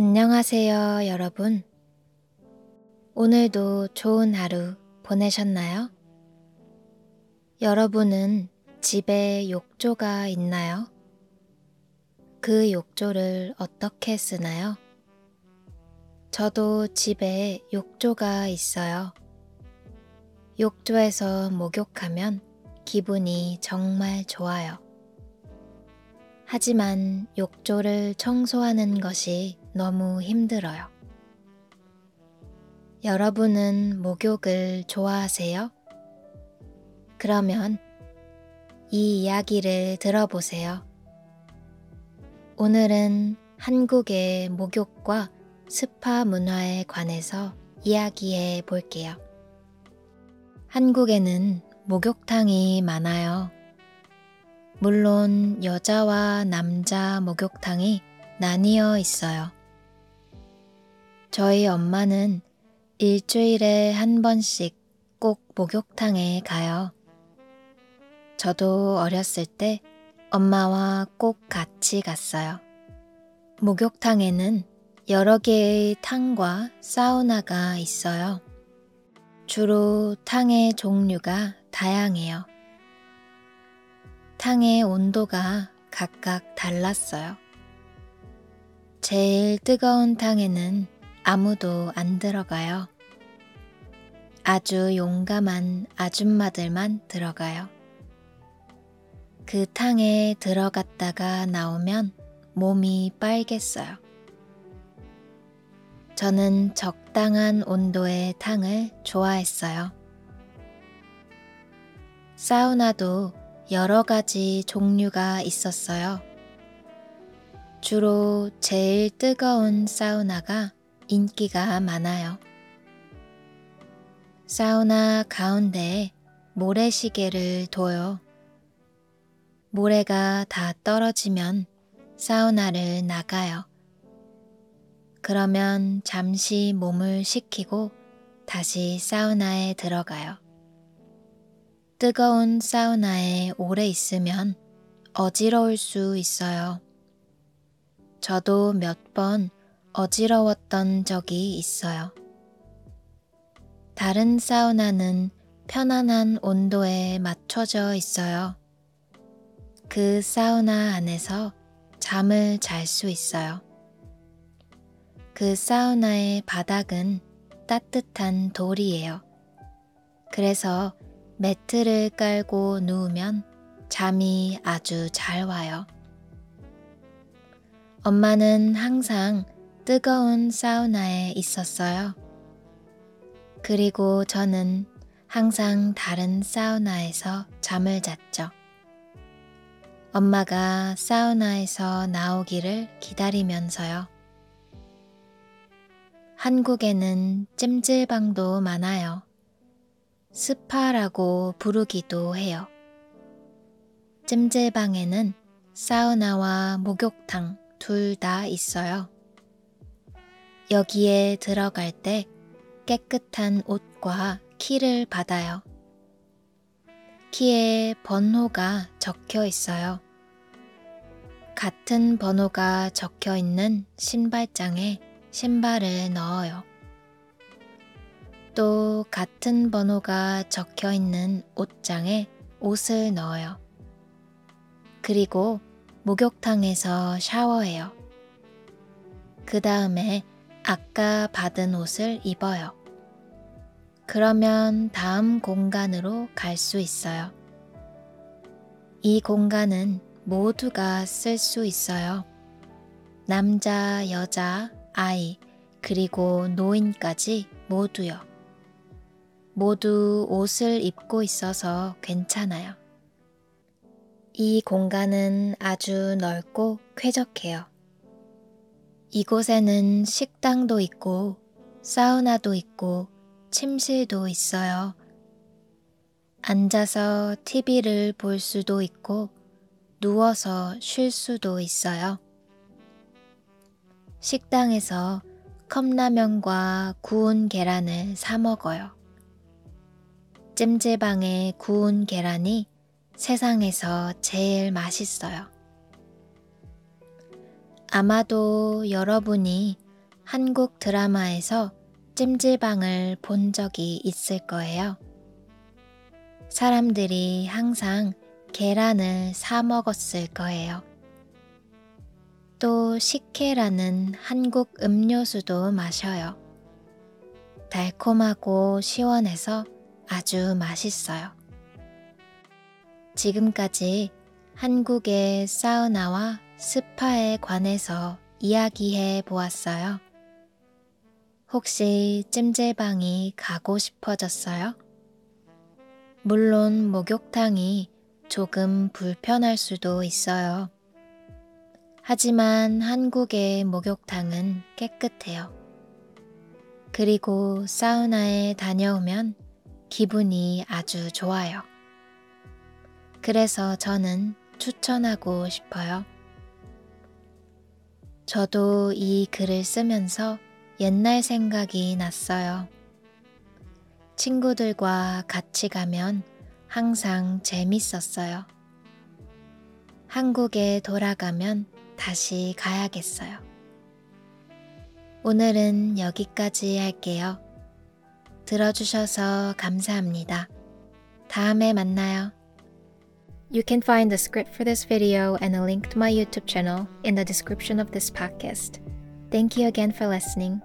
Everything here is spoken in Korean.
안녕하세요, 여러분. 오늘도 좋은 하루 보내셨나요? 여러분은 집에 욕조가 있나요? 그 욕조를 어떻게 쓰나요? 저도 집에 욕조가 있어요. 욕조에서 목욕하면 기분이 정말 좋아요. 하지만 욕조를 청소하는 것이 너무 힘들어요. 여러분은 목욕을 좋아하세요? 그러면 이 이야기를 들어보세요. 오늘은 한국의 목욕과 스파 문화에 관해서 이야기해 볼게요. 한국에는 목욕탕이 많아요. 물론 여자와 남자 목욕탕이 나뉘어 있어요. 저희 엄마는 일주일에 한 번씩 꼭 목욕탕에 가요. 저도 어렸을 때 엄마와 꼭 같이 갔어요. 목욕탕에는 여러 개의 탕과 사우나가 있어요. 주로 탕의 종류가 다양해요. 탕의 온도가 각각 달랐어요. 제일 뜨거운 탕에는 아무도 안 들어가요. 아주 용감한 아줌마들만 들어가요. 그 탕에 들어갔다가 나오면 몸이 빨겠어요. 저는 적당한 온도의 탕을 좋아했어요. 사우나도 여러 가지 종류가 있었어요. 주로 제일 뜨거운 사우나가 인기가 많아요. 사우나 가운데에 모래시계를 둬요. 모래가 다 떨어지면 사우나를 나가요. 그러면 잠시 몸을 식히고 다시 사우나에 들어가요. 뜨거운 사우나에 오래 있으면 어지러울 수 있어요. 저도 몇 번 어지러웠던 적이 있어요. 다른 사우나는 편안한 온도에 맞춰져 있어요. 그 사우나 안에서 잠을 잘 수 있어요. 그 사우나의 바닥은 따뜻한 돌이에요. 그래서 매트를 깔고 누우면 잠이 아주 잘 와요. 엄마는 항상 뜨거운 사우나에 있었어요. 그리고 저는 항상 다른 사우나에서 잠을 잤죠. 엄마가 사우나에서 나오기를 기다리면서요. 한국에는 찜질방도 많아요. 스파라고 부르기도 해요. 찜질방에는 사우나와 목욕탕 둘 다 있어요. 여기에 들어갈 때 깨끗한 옷과 키를 받아요. 키에 번호가 적혀 있어요. 같은 번호가 적혀 있는 신발장에 신발을 넣어요. 또 같은 번호가 적혀 있는 옷장에 옷을 넣어요. 그리고 목욕탕에서 샤워해요. 그 다음에 아까 받은 옷을 입어요. 그러면 다음 공간으로 갈 수 있어요. 이 공간은 모두가 쓸 수 있어요. 남자, 여자, 아이, 그리고 노인까지 모두요. 모두 옷을 입고 있어서 괜찮아요. 이 공간은 아주 넓고 쾌적해요. 이곳에는 식당도 있고, 사우나도 있고, 침실도 있어요. 앉아서 TV를 볼 수도 있고, 누워서 쉴 수도 있어요. 식당에서 컵라면과 구운 계란을 사 먹어요. 찜질방에 구운 계란이 세상에서 제일 맛있어요. 아마도 여러분이 한국 드라마에서 찜질방을 본 적이 있을 거예요. 사람들이 항상 계란을 사 먹었을 거예요. 또 식혜라는 한국 음료수도 마셔요. 달콤하고 시원해서 아주 맛있어요. 지금까지 한국의 사우나와 스파에 관해서 이야기해 보았어요. 혹시 찜질방이 가고 싶어졌어요? 물론 목욕탕이 조금 불편할 수도 있어요. 하지만 한국의 목욕탕은 깨끗해요. 그리고 사우나에 다녀오면 기분이 아주 좋아요. 그래서 저는 추천하고 싶어요. 저도 이 글을 쓰면서 옛날 생각이 났어요. 친구들과 같이 가면 항상 재밌었어요. 한국에 돌아가면 다시 가야겠어요. 오늘은 여기까지 할게요. 들어주셔서 감사합니다. 다음에 만나요. You can find the script for this video and a link to my YouTube channel in the description of this podcast. Thank you again for listening.